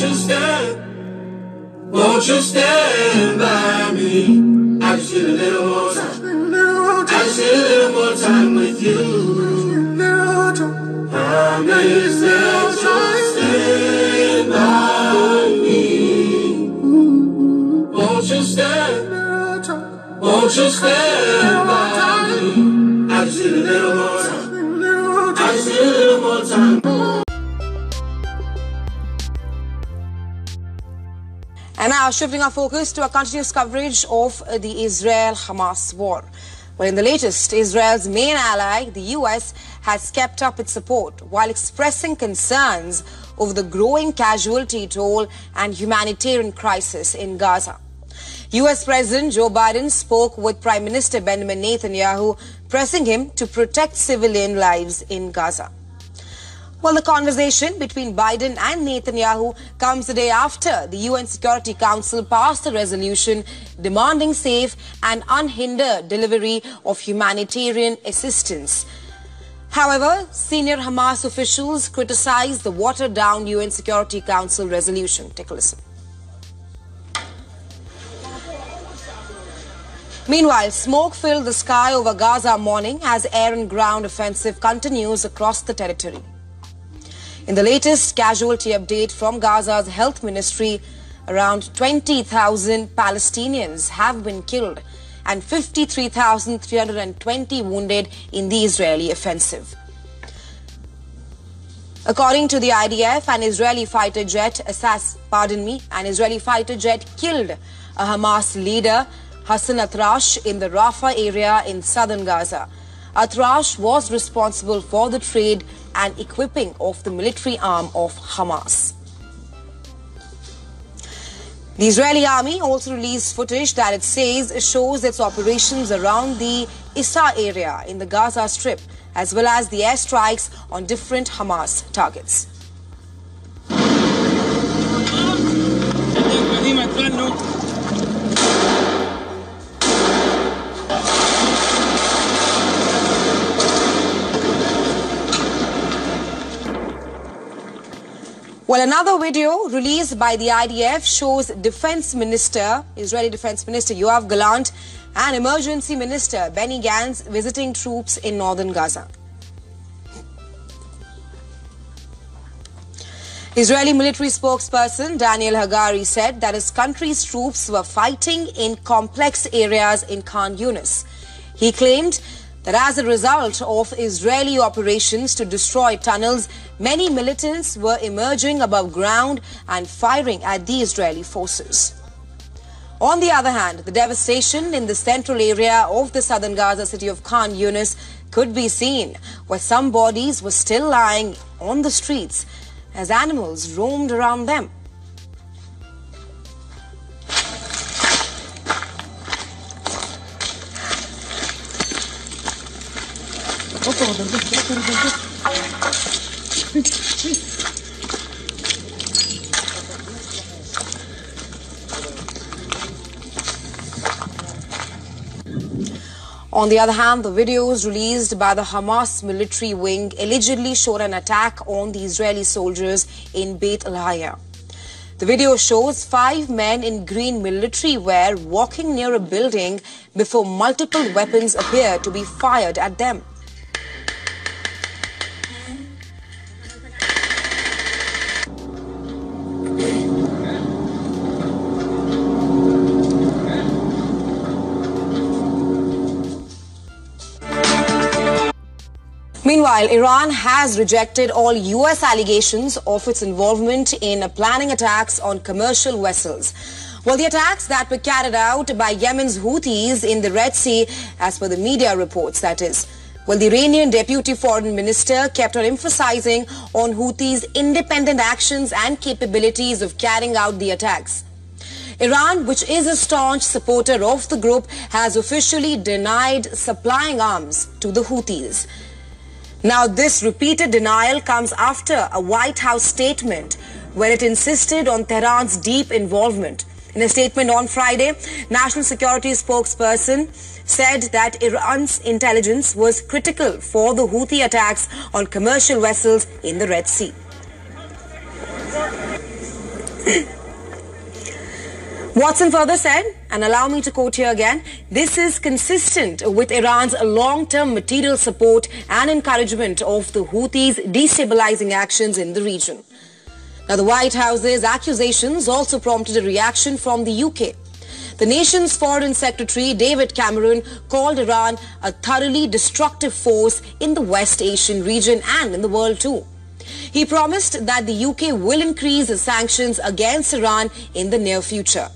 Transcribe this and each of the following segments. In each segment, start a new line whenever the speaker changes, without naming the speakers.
Won't you stand? Won't you stand by me? I just need a little more time. I just need a little more time with you. Promise that you'll stand by me. Won't you stand? Won't you stand by
now shifting our focus to a continuous coverage of the Israel-Hamas war. Well, in the latest, Israel's main ally, the U.S., has kept up its support while expressing concerns over the growing casualty toll and humanitarian crisis in Gaza. U.S. President Joe Biden spoke with Prime Minister Benjamin Netanyahu, pressing him to protect civilian lives in Gaza. Well, the conversation between Biden and Netanyahu comes a day after the UN Security Council passed a resolution demanding safe and unhindered delivery of humanitarian assistance. However, senior Hamas officials criticized the watered-down UN Security Council resolution. Take a listen. Meanwhile, smoke filled the sky over Gaza morning as air and ground offensive continues across the territory. In the latest casualty update from Gaza's health ministry, around 20,000 Palestinians have been killed and 53,320 wounded in the Israeli offensive. According to the IDF, an Israeli fighter jet assass, pardon me, an Israeli fighter jet killed a Hamas leader, Hassan Atrash, in the Rafah area in southern Gaza. Atrash was responsible for the trade and equipping of the military arm of Hamas. The Israeli army also released footage that it says shows its operations around the Issa area in the Gaza Strip, as well as the airstrikes on different Hamas targets. Well, another video released by the IDF shows Defense Minister, Israeli Defense Minister Yoav Gallant, and Emergency Minister Benny Gantz visiting troops in northern Gaza. Israeli military spokesperson Daniel Hagari said that his country's troops were fighting in complex areas in Khan Yunis. He claimed that as a result of Israeli operations to destroy tunnels, many militants were emerging above ground and firing at the Israeli forces. On the other hand, the devastation in the central area of the southern Gaza city of Khan Yunis could be seen, where some bodies were still lying on the streets as animals roamed around them. On the other hand, the videos released by the Hamas military wing allegedly showed an attack on the Israeli soldiers in Beit Lahia. The video shows five men in green military wear walking near a building before multiple weapons appear to be fired at them. Meanwhile, Iran has rejected all U.S. allegations of its involvement in planning attacks on commercial vessels. Well, the attacks that were carried out by Yemen's Houthis in the Red Sea, as per the media reports, that is. Well, the Iranian deputy foreign minister kept on emphasizing on Houthis' independent actions and capabilities of carrying out the attacks. Iran, which is a staunch supporter of the group, has officially denied supplying arms to the Houthis. Now, this repeated denial comes after a White House statement where it insisted on Tehran's deep involvement. In a statement on Friday, National Security spokesperson said that Iran's intelligence was critical for the Houthi attacks on commercial vessels in the Red Sea. Watson further said, and allow me to quote here again, this is consistent with Iran's long-term material support and encouragement of the Houthis' destabilizing actions in the region. Now, the White House's accusations also prompted a reaction from the UK. The nation's Foreign Secretary David Cameron called Iran a thoroughly destructive force in the West Asian region and in the world too. He promised that the UK will increase sanctions against Iran in the near future.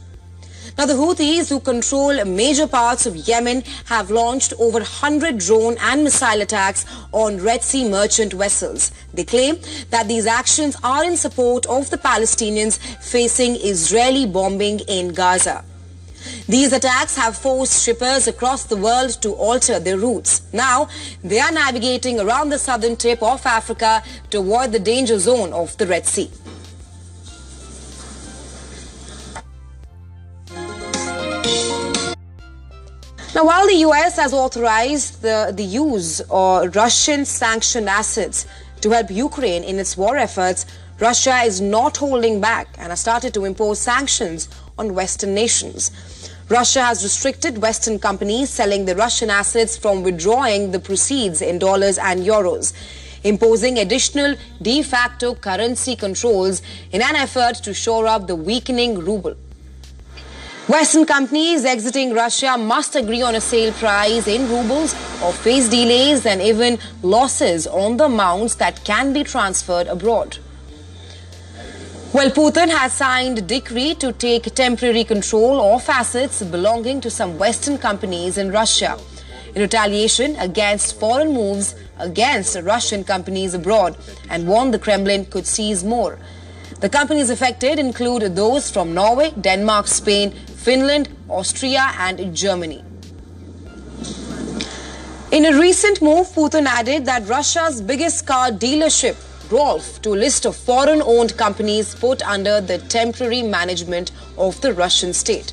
Now, the Houthis, who control major parts of Yemen, have launched over 100 drone and missile attacks on Red Sea merchant vessels. They claim that these actions are in support of the Palestinians facing Israeli bombing in Gaza. These attacks have forced shippers across the world to alter their routes. Now, they are navigating around the southern tip of Africa to avoid the danger zone of the Red Sea. Now, while the U.S. has authorized the, the use of Russian sanctioned assets to help Ukraine in its war efforts, Russia is not holding back and has started to impose sanctions on Western nations. Russia has restricted Western companies selling the Russian assets from withdrawing the proceeds in dollars and euros, imposing additional de facto currency controls in an effort to shore up the weakening ruble. Western companies exiting Russia must agree on a sale price in rubles or face delays and even losses on the amounts that can be transferred abroad. Well, Putin has signed a decree to take temporary control of assets belonging to some Western companies in Russia in retaliation against foreign moves against Russian companies abroad and warned the Kremlin could seize more. The companies affected include those from Norway, Denmark, Spain, Finland, Austria, and Germany. In a recent move, Putin added that Russia's biggest car dealership, Rolf, to a list of foreign owned companies put under the temporary management of the Russian state.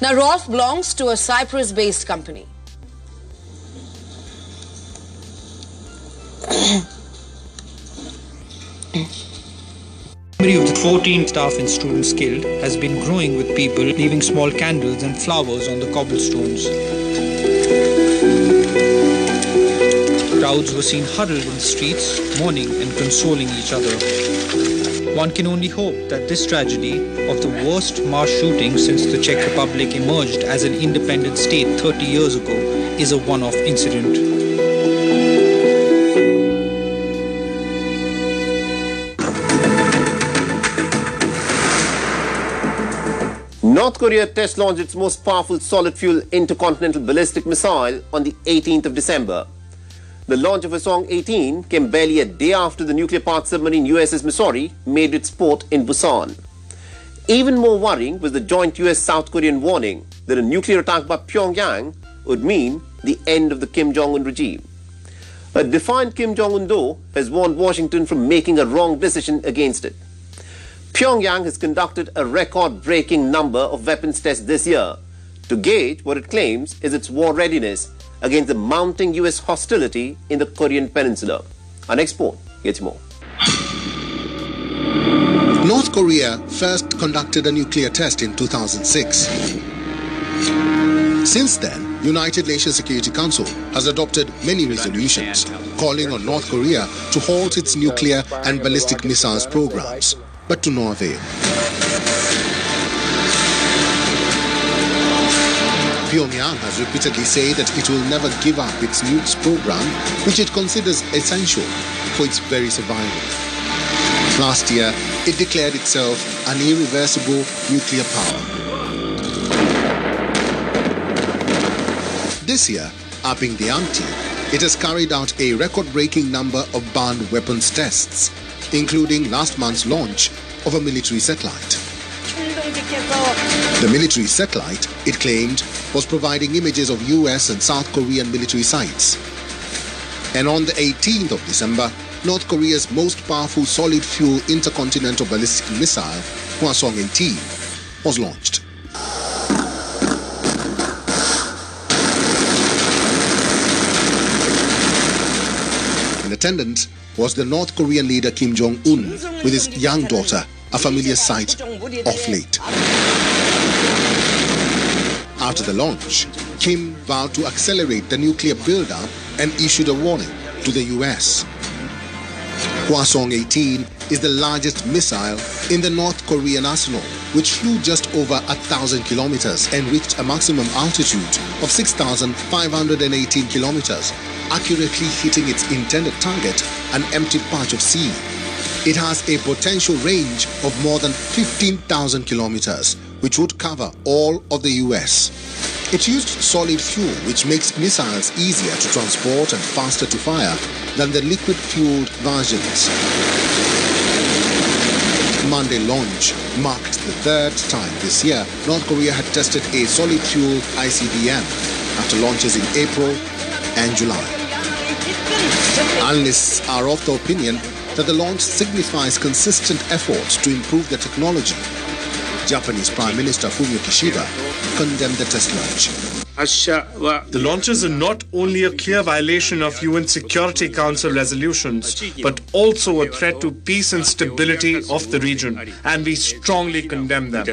Now, Rolf belongs to a Cyprus based company.
Number of the 14 staff and students killed has been growing with people leaving small candles and flowers on the cobblestones. Crowds were seen huddled in the streets, mourning and consoling each other. One can only hope that this tragedy of the worst mass shooting since the Czech Republic emerged as an independent state 30 years ago is a one-off incident.
North Korea test launched its most powerful solid fuel intercontinental ballistic missile on the 18th of December. The launch of Hwasong 18 came barely a day after the nuclear powered submarine USS Missouri made its port in Busan. Even more worrying was the joint US South Korean warning that a nuclear attack by Pyongyang would mean the end of the Kim Jong un regime. A defiant Kim Jong un, though, has warned Washington from making a wrong decision against it. Pyongyang has conducted a record breaking number of weapons tests this year to gauge what it claims is its war readiness against the mounting US hostility in the Korean Peninsula. Our next report gets more.
North Korea first conducted a nuclear test in 2006. Since then, United Nations Security Council has adopted many resolutions calling on North Korea to halt its nuclear and ballistic missiles programs but to no avail. Pyongyang has repeatedly said that it will never give up its nukes program, which it considers essential for its very survival. Last year, it declared itself an irreversible nuclear power. This year, upping the ante, it has carried out a record-breaking number of banned weapons tests, including last month's launch of a military satellite. The military satellite, it claimed, was providing images of US and South Korean military sites. And on the 18th of December, North Korea's most powerful solid fuel intercontinental ballistic missile, Hwasong 18, was launched. In attendance was the North Korean leader Kim Jong-un with his young daughter, a familiar sight of late. After the launch, Kim vowed to accelerate the nuclear build-up and issued a warning to the US. Hwasong 18 is the largest missile in the North Korean arsenal, which flew just over a thousand kilometers and reached a maximum altitude of 6,518 kilometers, accurately hitting its intended target, an empty patch of sea. It has a potential range of more than 15,000 kilometers, which would cover all of the US. It used solid fuel, which makes missiles easier to transport and faster to fire than the liquid-fueled versions. Monday launch marked the third time this year North Korea had tested a solid fuel ICBM after launches in April and July. Analysts are of the opinion that the launch signifies consistent efforts to improve the technology. Japanese Prime Minister Fumio Kishida condemned the test launch.
The launches are not only a clear violation of UN Security Council resolutions, but also a threat to peace and stability of the region, and we strongly condemn them.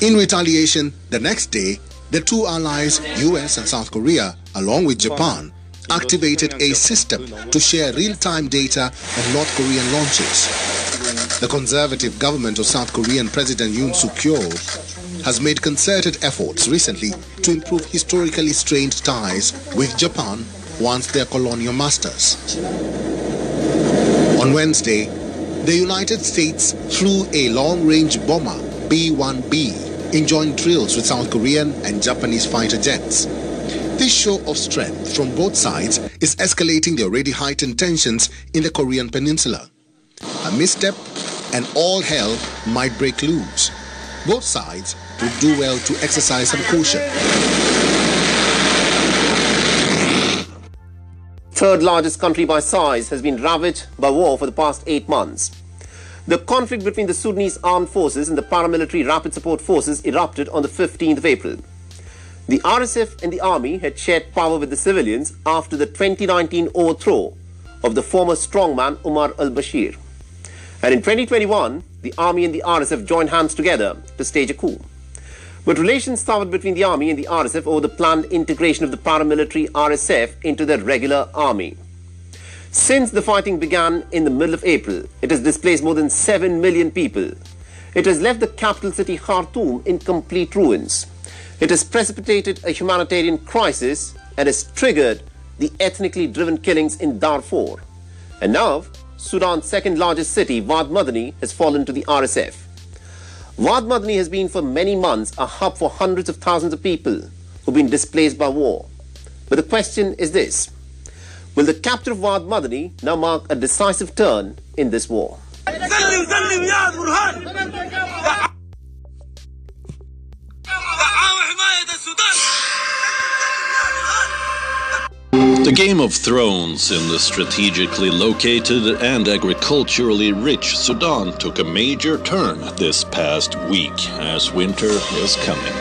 In retaliation, the next day, the two allies, US and South Korea, along with Japan, activated a system to share real-time data of North Korean launches. The conservative government of South Korean President Yoon Suk-yeol has made concerted efforts recently to improve historically strained ties with Japan once their colonial masters. On Wednesday, the United States flew a long-range bomber B-1B in joint drills with South Korean and Japanese fighter jets. This show of strength from both sides is escalating the already heightened tensions in the Korean peninsula. A misstep and all hell might break loose. Both sides would do well to exercise some caution.
Third largest country by size has been ravaged by war for the past eight months. The conflict between the Sudanese armed forces and the paramilitary rapid support forces erupted on the 15th of April. The RSF and the army had shared power with the civilians after the 2019 overthrow of the former strongman Omar al-Bashir. And in 2021, the army and the RSF joined hands together to stage a coup. But relations soured between the army and the RSF over the planned integration of the paramilitary RSF into the regular army. Since the fighting began in the middle of April, it has displaced more than 7 million people. It has left the capital city Khartoum in complete ruins. It has precipitated a humanitarian crisis and has triggered the ethnically driven killings in Darfur. And now, Sudan's second largest city, Wad Madani, has fallen to the RSF. Wad Madani has been for many months a hub for hundreds of thousands of people who've been displaced by war. But the question is this Will the capture of Wad Madani now mark a decisive turn in this war?
The Game of Thrones in the strategically located and agriculturally rich Sudan took a major turn this past week as winter is coming.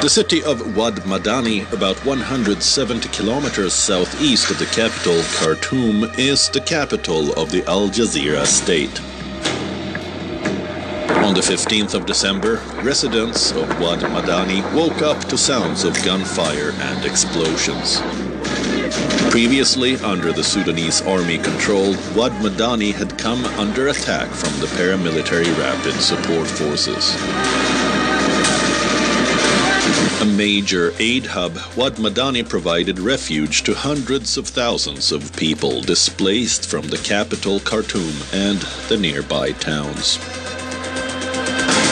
The city of Wad Madani, about 170 kilometers southeast of the capital, Khartoum, is the capital of the Al Jazeera state. On the 15th of December, residents of Wad Madani woke up to sounds of gunfire and explosions. Previously under the Sudanese army control, Wad Madani had come under attack from the paramilitary rapid support forces. A major aid hub, Wad Madani provided refuge to hundreds of thousands of people displaced from the capital Khartoum and the nearby towns.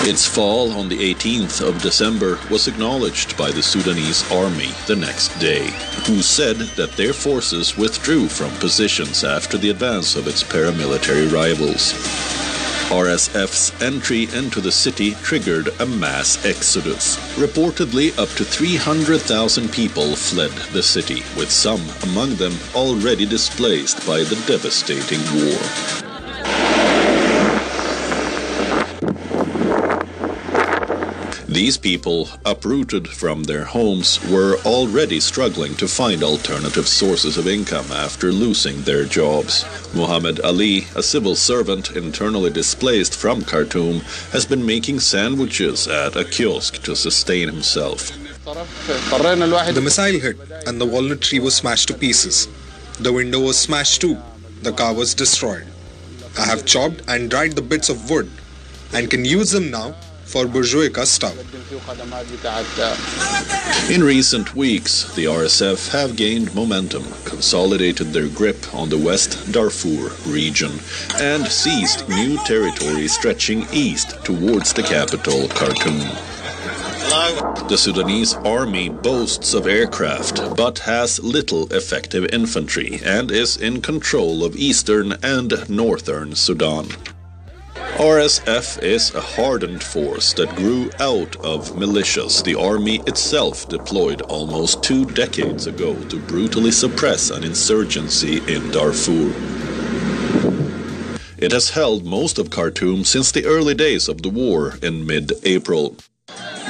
Its fall on the 18th of December was acknowledged by the Sudanese army the next day, who said that their forces withdrew from positions after the advance of its paramilitary rivals. RSF's entry into the city triggered a mass exodus. Reportedly, up to 300,000 people fled the city, with some among them already displaced by the devastating war. These people, uprooted from their homes, were already struggling to find alternative sources of income after losing their jobs. Muhammad Ali, a civil servant internally displaced from Khartoum, has been making sandwiches at a kiosk to sustain himself.
The missile hit and the walnut tree was smashed to pieces. The window was smashed too. The car was destroyed. I have chopped and dried the bits of wood and can use them now for burzhuika stove.
In recent weeks, the RSF have gained momentum, consolidated their grip on the West Darfur region, and seized new territory stretching east towards the capital, Khartoum. The Sudanese army boasts of aircraft, but has little effective infantry and is in control of eastern and northern Sudan. RSF is a hardened force that grew out of militias the army itself deployed almost two decades ago to brutally suppress an insurgency in Darfur. It has held most of Khartoum since the early days of the war in mid April.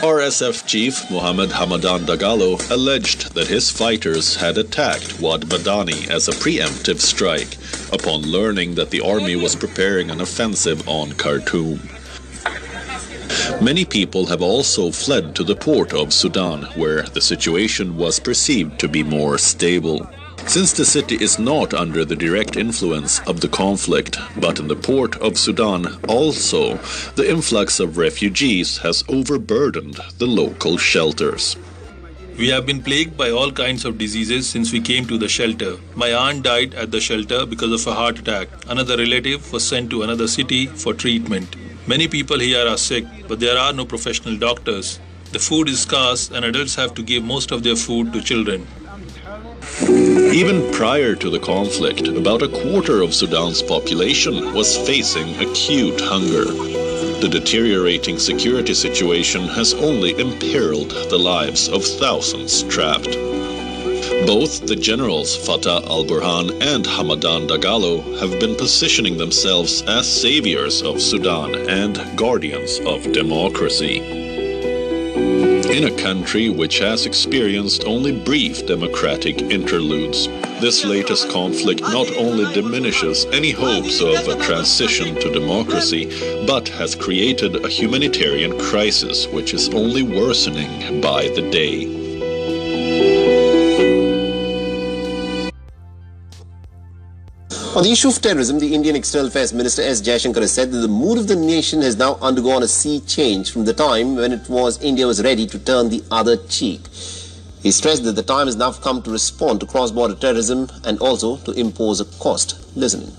RSF chief Mohammed Hamadan Dagalo alleged that his fighters had attacked Wad Madani as a preemptive strike upon learning that the army was preparing an offensive on Khartoum. Many people have also fled to the port of Sudan, where the situation was perceived to be more stable. Since the city is not under the direct influence of the conflict, but in the port of Sudan also, the influx of refugees has overburdened the local shelters.
We have been plagued by all kinds of diseases since we came to the shelter. My aunt died at the shelter because of a heart attack. Another relative was sent to another city for treatment. Many people here are sick, but there are no professional doctors. The food is scarce, and adults have to give most of their food to children.
Even prior to the conflict, about a quarter of Sudan's population was facing acute hunger. The deteriorating security situation has only imperiled the lives of thousands trapped. Both the generals Fattah al Burhan and Hamadan Dagalo have been positioning themselves as saviors of Sudan and guardians of democracy. In a country which has experienced only brief democratic interludes, this latest conflict not only diminishes any hopes of a transition to democracy, but has created a humanitarian crisis which is only worsening by the day.
On the issue of terrorism, the Indian External Affairs Minister S. Jaishankar has said that the mood of the nation has now undergone a sea change from the time when it was India was ready to turn the other cheek. He stressed that the time has now come to respond to cross-border terrorism and also to impose a cost. Listen.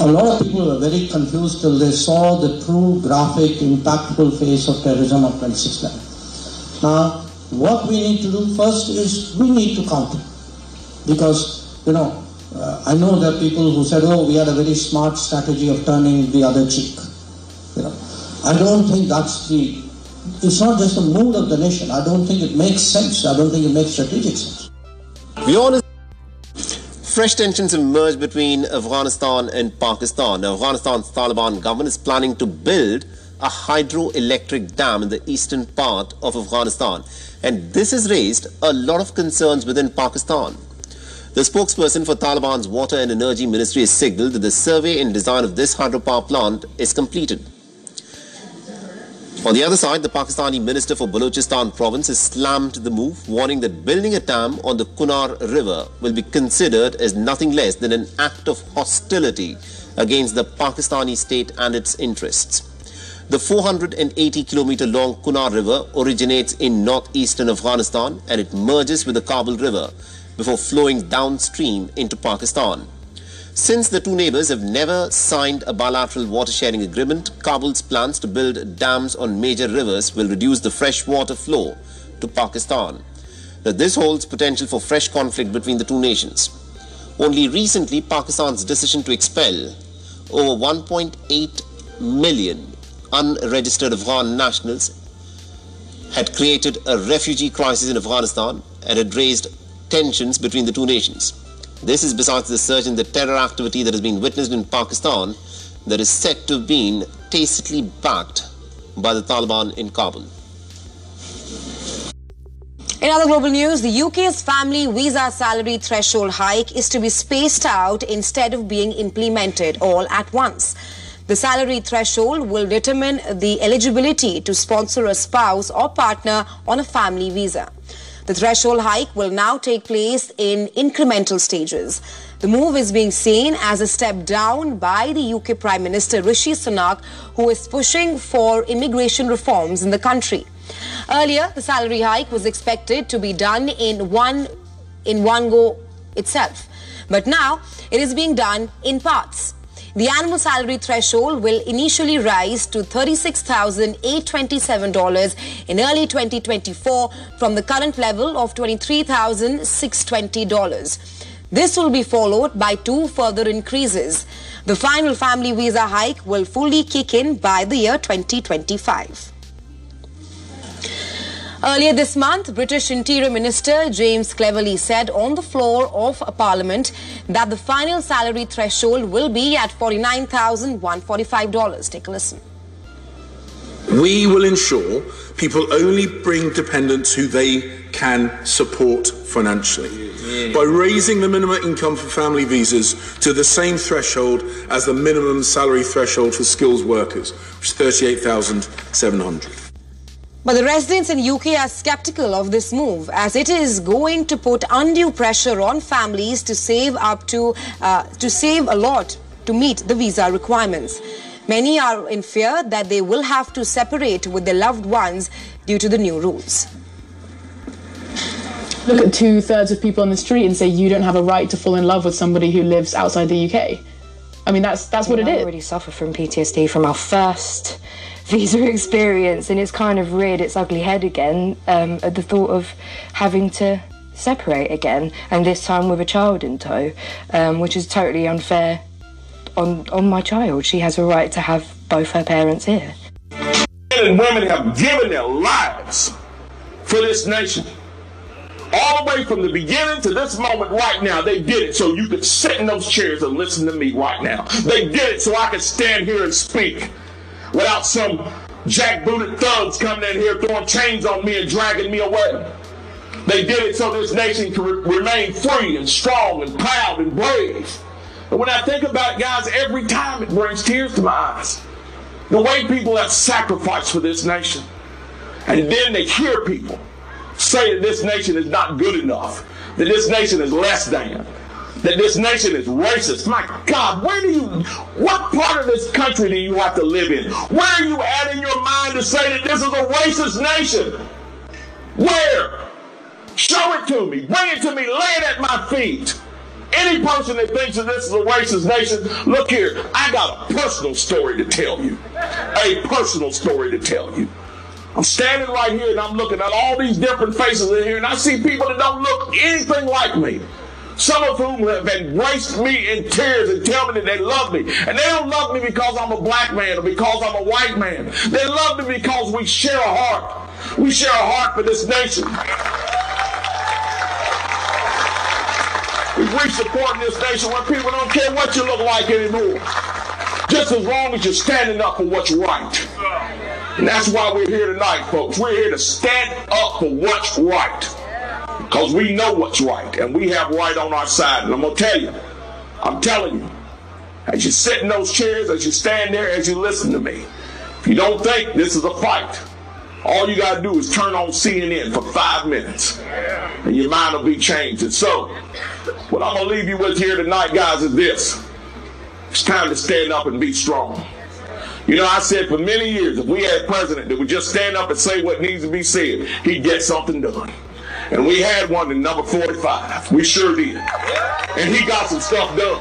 A lot of people were very confused till they saw the true graphic, impactful face of terrorism of 26 Now, what we need to do first is we need to counter. Because, you know, uh, I know there are people who said, oh, we had a very smart strategy of turning the other cheek. You know, I don't think that's the, it's not just the mood of the nation. I don't think it makes sense. I don't think it makes strategic sense.
Beyond Fresh tensions have emerged between Afghanistan and Pakistan. Now, Afghanistan's Taliban government is planning to build a hydroelectric dam in the eastern part of Afghanistan. And this has raised a lot of concerns within Pakistan. The spokesperson for Taliban's Water and Energy Ministry has signaled that the survey and design of this hydropower plant is completed. On the other side, the Pakistani Minister for Balochistan province has slammed the move, warning that building a dam on the Kunar River will be considered as nothing less than an act of hostility against the Pakistani state and its interests. The 480 kilometer long Kunar River originates in northeastern Afghanistan and it merges with the Kabul River before flowing downstream into Pakistan. Since the two neighbors have never signed a bilateral water sharing agreement, Kabul's plans to build dams on major rivers will reduce the freshwater flow to Pakistan. That this holds potential for fresh conflict between the two nations. Only recently, Pakistan's decision to expel over 1.8 million unregistered Afghan nationals had created a refugee crisis in Afghanistan and had raised tensions between the two nations. This is besides the surge in the terror activity that has been witnessed in Pakistan that is said to have been tacitly backed by the Taliban in Kabul.
In other global news, the UK's family visa salary threshold hike is to be spaced out instead of being implemented all at once. The salary threshold will determine the eligibility to sponsor a spouse or partner on a family visa. The threshold hike will now take place in incremental stages. The move is being seen as a step down by the UK Prime Minister Rishi Sunak, who is pushing for immigration reforms in the country. Earlier, the salary hike was expected to be done in one in one go itself. But now it is being done in parts. The annual salary threshold will initially rise to $36,827 in early 2024 from the current level of $23,620. This will be followed by two further increases. The final family visa hike will fully kick in by the year 2025. Earlier this month, British Interior Minister James Cleverly said on the floor of Parliament that the final salary threshold will be at $49,145. Take a listen.
We will ensure people only bring dependents who they can support financially by raising the minimum income for family visas to the same threshold as the minimum salary threshold for skills workers, which is 38,700.
But the residents in UK are skeptical of this move as it is going to put undue pressure on families to save up to uh, to save a lot to meet the visa requirements. Many are in fear that they will have to separate with their loved ones due to the new rules.
Look at two thirds of people on the street and say you don't have a right to fall in love with somebody who lives outside the UK. I mean, that's that's what it
I
is.
already suffer from PTSD from our first visa experience, and it's kind of reared its ugly head again um, at the thought of having to separate again, and this time with a child in tow, um, which is totally unfair on on my child. She has a right to have both her parents here.
Men and women have given their lives for this nation. All the way from the beginning to this moment right now, they did it so you could sit in those chairs and listen to me right now. They did it so I could stand here and speak without some jackbooted thugs coming in here throwing chains on me and dragging me away. They did it so this nation could re- remain free and strong and proud and brave. And when I think about it, guys, every time it brings tears to my eyes. The way people have sacrificed for this nation. And then they hear people say that this nation is not good enough, that this nation is less than, that this nation is racist. My God, where do you, what part of this country do you have to live in? Where are you at in your mind to say that this is a racist nation? Where? Show it to me. Bring it to me. Lay it at my feet. Any person that thinks that this is a racist nation, look here. I got a personal story to tell you. A personal story to tell you. I'm standing right here and I'm looking at all these different faces in here, and I see people that don't look anything like me. Some of whom have embraced me in tears and tell me that they love me. And they don't love me because I'm a black man or because I'm a white man. They love me because we share a heart. We share a heart for this nation. We've reached a point in this nation where people don't care what you look like anymore. Just as long as you're standing up for what's right. And that's why we're here tonight, folks. We're here to stand up for what's right. Because we know what's right, and we have right on our side. And I'm going to tell you, I'm telling you, as you sit in those chairs, as you stand there, as you listen to me, if you don't think this is a fight, all you got to do is turn on CNN for five minutes, and your mind will be changed. And so, what I'm going to leave you with here tonight, guys, is this. It's time to stand up and be strong. You know, I said for many years, if we had a president that would just stand up and say what needs to be said, he'd get something done. And we had one in number 45. We sure did. And he got some stuff done.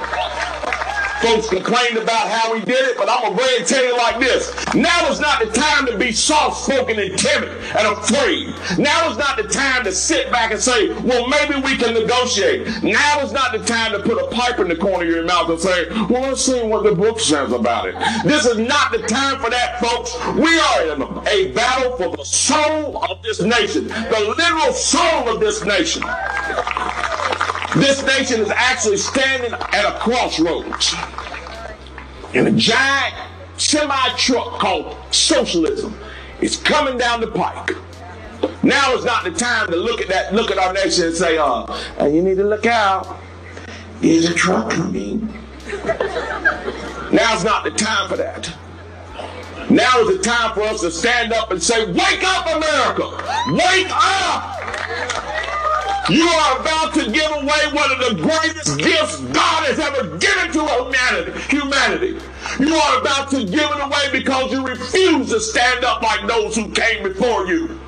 Folks complained about how he did it, but I'm going to go ahead and tell you like this. Now is not the time to be soft spoken and timid and afraid. Now is not the time to sit back and say, well, maybe we can negotiate. Now is not the time to put a pipe in the corner of your mouth and say, well, let's see what the book says about it. This is not the time for that, folks. We are in a battle for the soul of this nation, the literal soul of this nation. This nation is actually standing at a crossroads. And a giant semi truck called socialism is coming down the pike. Now is not the time to look at that, look at our nation and say, uh, you need to look out. Is a truck coming? Now's not the time for that. Now is the time for us to stand up and say, Wake up, America! Wake up! You are about to give away one of the greatest gifts God has ever given to humanity. humanity. You are about to give it away because you refuse to stand up like those who came before you.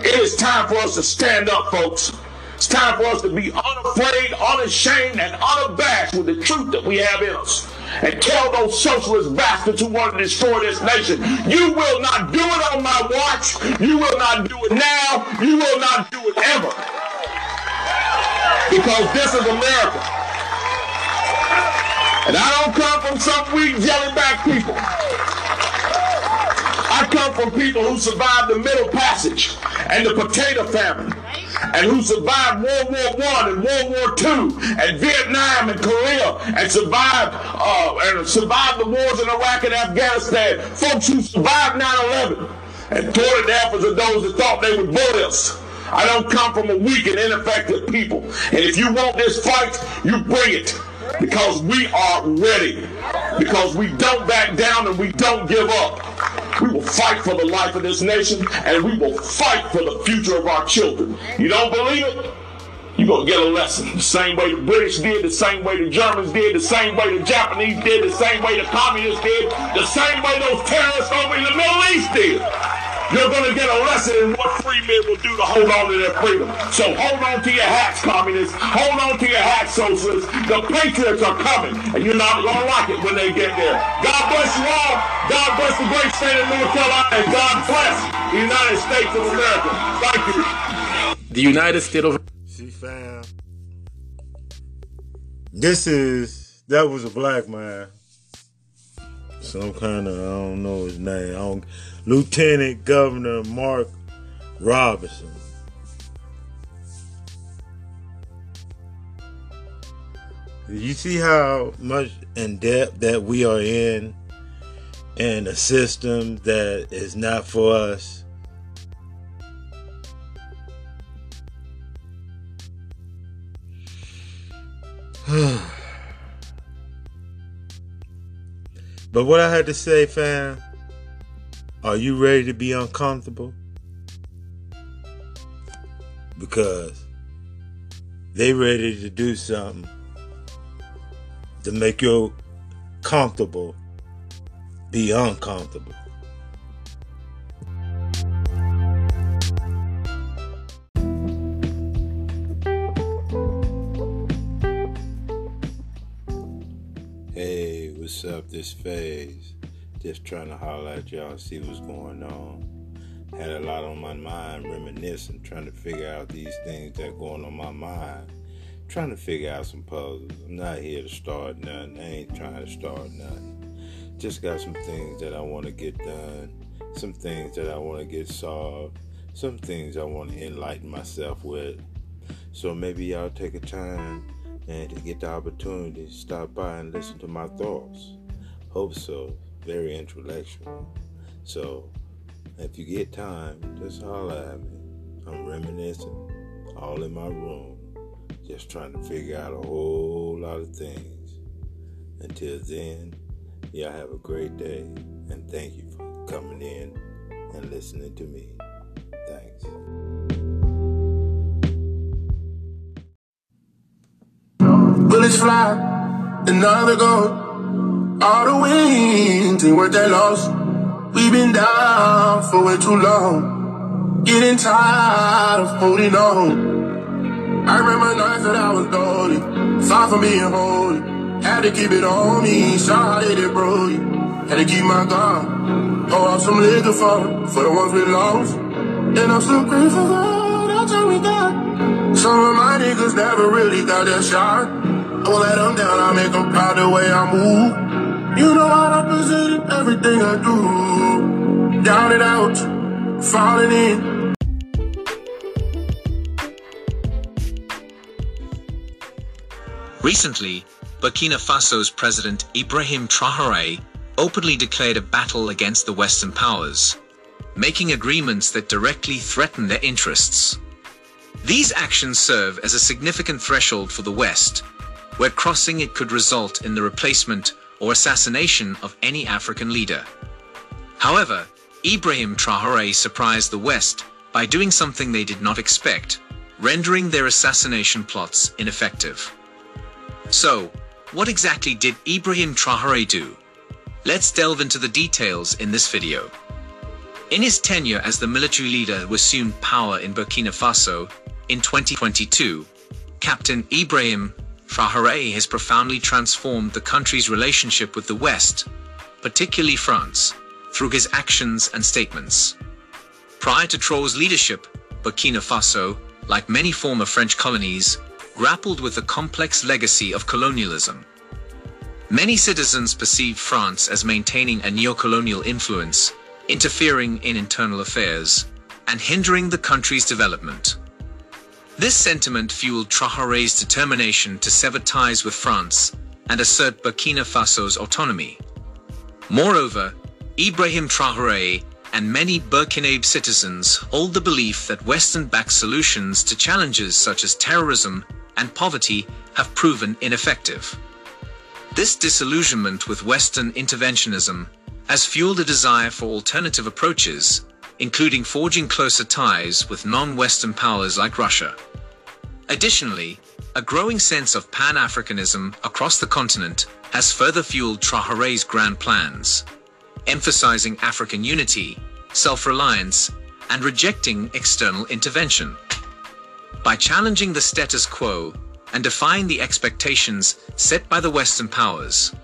It is time for us to stand up, folks. It's time for us to be unafraid, unashamed, and unabashed with the truth that we have in us. And tell those socialist bastards who want to destroy this nation, you will not do it on my watch. You will not do it now. You will not do it ever. Because this is America. And I don't come from some weak jellyback people. I come from people who survived the Middle Passage and the potato famine and who survived World War One and World War Two and Vietnam and Korea and survived uh, and survived the wars in Iraq and Afghanistan. Folks who survived 9/11 and tore the efforts of those that thought they would bully us. I don't come from a weak and ineffective people. And if you want this fight, you bring it. Because we are ready. Because we don't back down and we don't give up. We will fight for the life of this nation and we will fight for the future of our children. You don't believe it? You're going to get a lesson. The same way the British did, the same way the Germans did, the same way the Japanese did, the same way the communists did, the same way those terrorists over in the Middle East did. You're going to get a lesson in what free men will do to hold on to their freedom. So hold on to your hats, communists. Hold on to your hats, socialists. The patriots are coming, and you're not going to like it when they get there. God bless you all. God bless the great state of North Carolina, and God bless the United States of America. Thank you.
The United States of
See, fam. This is that was a black man. Some kind of I don't know his name. I don't, Lieutenant Governor Mark Robinson. You see how much in depth that we are in in a system that is not for us. but what I had to say, fam, are you ready to be uncomfortable? Because they ready to do something to make you comfortable be uncomfortable. Hey, what's up? This phase. Just trying to holler at y'all, see what's going on. Had a lot on my mind, reminiscing, trying to figure out these things that going on my mind. Trying to figure out some puzzles. I'm not here to start nothing. I ain't trying to start nothing. Just got some things that I want to get done. Some things that I want to get solved. Some things I want to enlighten myself with. So maybe y'all take a time and to get the opportunity to stop by and listen to my thoughts. Hope so. Very intellectual. So if you get time, just holler at me. I'm reminiscing, all in my room, just trying to figure out a whole lot of things. Until then, y'all have a great day, and thank you for coming in and listening to me. Thanks.
Bullets fly, another gone. All the wings ain't worth that loss. We've been down for way too long. Getting tired of holding on. I remember nights that I was lonely, far from being holy. Had to keep it on me, that it broke you. Had to keep my guard. Pour up some liquor for, for the ones we lost. And I'm still grateful for all that time we got. Some of my niggas never really got that shot. I won't let them down, I make them proud the way I move. You know I represent everything I do. Down out, falling in.
Recently, Burkina Faso's President Ibrahim Traoré openly declared a battle against the Western powers, making agreements that directly threaten their interests. These actions serve as a significant threshold for the West, where crossing it could result in the replacement or assassination of any African leader. However, Ibrahim Traoré surprised the West by doing something they did not expect, rendering their assassination plots ineffective. So, what exactly did Ibrahim Traoré do? Let's delve into the details in this video. In his tenure as the military leader who assumed power in Burkina Faso in 2022, Captain Ibrahim Traoré has profoundly transformed the country's relationship with the West, particularly France, through his actions and statements. Prior to Traoré's leadership, Burkina Faso, like many former French colonies, grappled with the complex legacy of colonialism. Many citizens perceived France as maintaining a neo-colonial influence, interfering in internal affairs, and hindering the country's development. This sentiment fueled Traoré's determination to sever ties with France and assert Burkina Faso's autonomy. Moreover, Ibrahim Traoré and many Burkinabe citizens hold the belief that Western-backed solutions to challenges such as terrorism and poverty have proven ineffective. This disillusionment with Western interventionism has fueled a desire for alternative approaches, including forging closer ties with non-Western powers like Russia. Additionally, a growing sense of Pan-Africanism across the continent has further fueled Traoré's grand plans, emphasizing African unity, self-reliance, and rejecting external intervention. By challenging the status quo and defying the expectations set by the Western powers,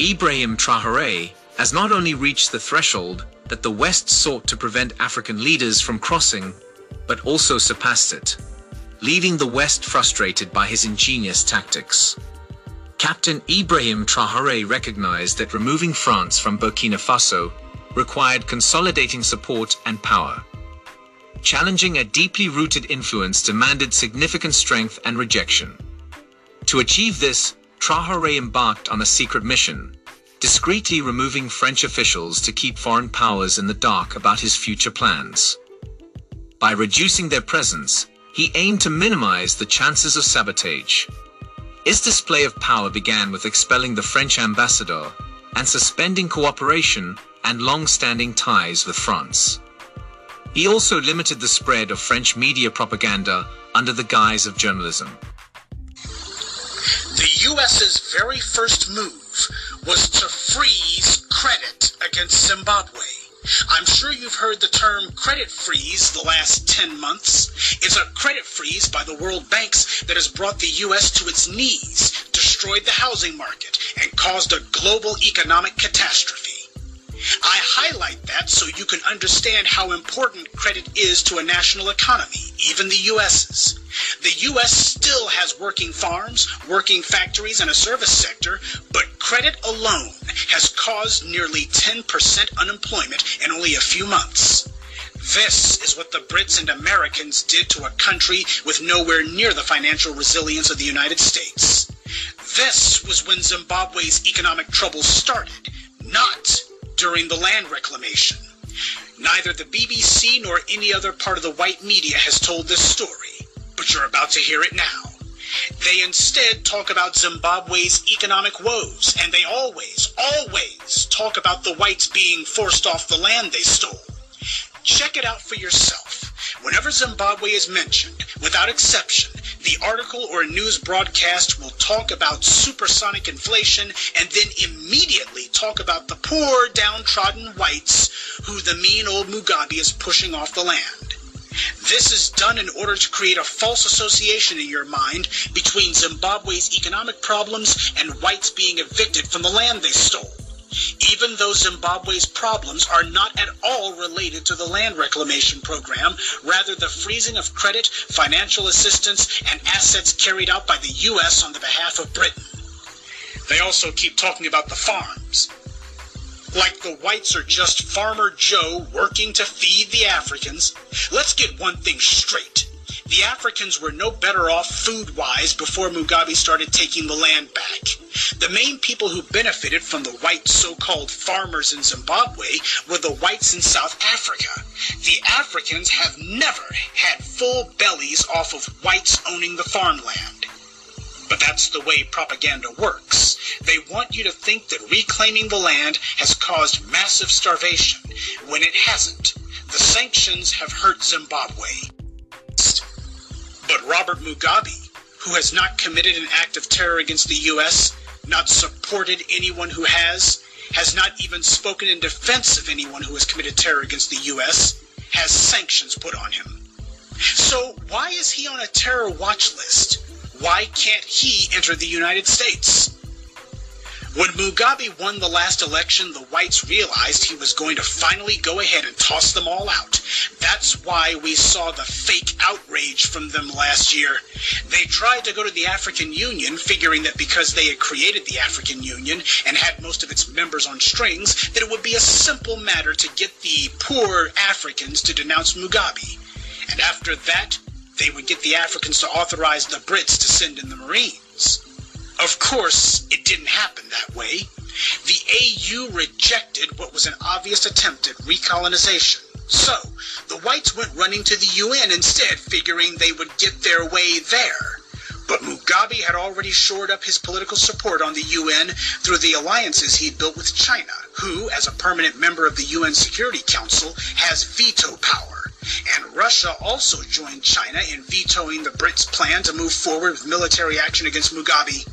Ibrahim Traoré has not only reached the threshold that the West sought to prevent African leaders from crossing, but also surpassed it, leaving the West frustrated by his ingenious tactics. Captain Ibrahim Traoré recognized that removing France from Burkina Faso required consolidating support and power. Challenging a deeply rooted influence demanded significant strength and rejection. To achieve this, Traoré embarked on a secret mission, discreetly removing French officials to keep foreign powers in the dark about his future plans. By reducing their presence, he aimed to minimize the chances of sabotage. His display of power began with expelling the French ambassador and suspending cooperation and long-standing ties with France. He also limited the spread of French media propaganda under the guise of journalism.
The US's very first move was to freeze credit against Zimbabwe. I'm sure you've heard the term credit freeze the last 10 months. It's a credit freeze by the World Banks that has brought the U.S. to its knees, destroyed the housing market, and caused a global economic catastrophe. I highlight that so you can understand how important credit is to a national economy, even the US's. The US still has working farms, working factories, and a service sector, but credit alone has caused nearly 10% unemployment in only a few months. This is what the Brits and Americans did to a country with nowhere near the financial resilience of the United States. This was when Zimbabwe's economic troubles started, not during the land reclamation. Neither the BBC nor any other part of the white media has told this story, but you're about to hear it now. They instead talk about Zimbabwe's economic woes, and they always, always talk about the whites being forced off the land they stole. Check it out for yourself. Whenever Zimbabwe is mentioned, without exception, the article or news broadcast will talk about supersonic inflation and then immediately talk about the poor downtrodden whites who the mean old Mugabe is pushing off the land. This is done in order to create a false association in your mind between Zimbabwe's economic problems and whites being evicted from the land they stole even though Zimbabwe's problems are not at all related to the land reclamation program, rather the freezing of credit, financial assistance, and assets carried out by the U.S. on the behalf of Britain. They also keep talking about the farms. Like the whites are just Farmer Joe working to feed the Africans. Let's get one thing straight. The Africans were no better off food wise before Mugabe started taking the land back. The main people who benefited from the white so-called farmers in Zimbabwe were the whites in South Africa. The Africans have never had full bellies off of whites owning the farmland. But that's the way propaganda works. They want you to think that reclaiming the land has caused massive starvation when it hasn't. The sanctions have hurt Zimbabwe. But Robert Mugabe, who has not committed an act of terror against the U.S., not supported anyone who has, has not even spoken in defense of anyone who has committed terror against the U.S., has sanctions put on him. So why is he on a terror watch list? Why can't he enter the United States? When Mugabe won the last election, the whites realized he was going to finally go ahead and toss them all out. That's why we saw the fake outrage from them last year. They tried to go to the African Union, figuring that because they had created the African Union and had most of its members on strings, that it would be a simple matter to get the poor Africans to denounce Mugabe. And after that, they would get the Africans to authorize the Brits to send in the Marines. Of course, it didn't happen that way. The AU rejected what was an obvious attempt at recolonization. So, the whites went running to the UN instead, figuring they would get their way there. But Mugabe had already shored up his political support on the UN through the alliances he'd built with China, who, as a permanent member of the UN Security Council, has veto power. And Russia also joined China in vetoing the Brits' plan to move forward with military action against Mugabe.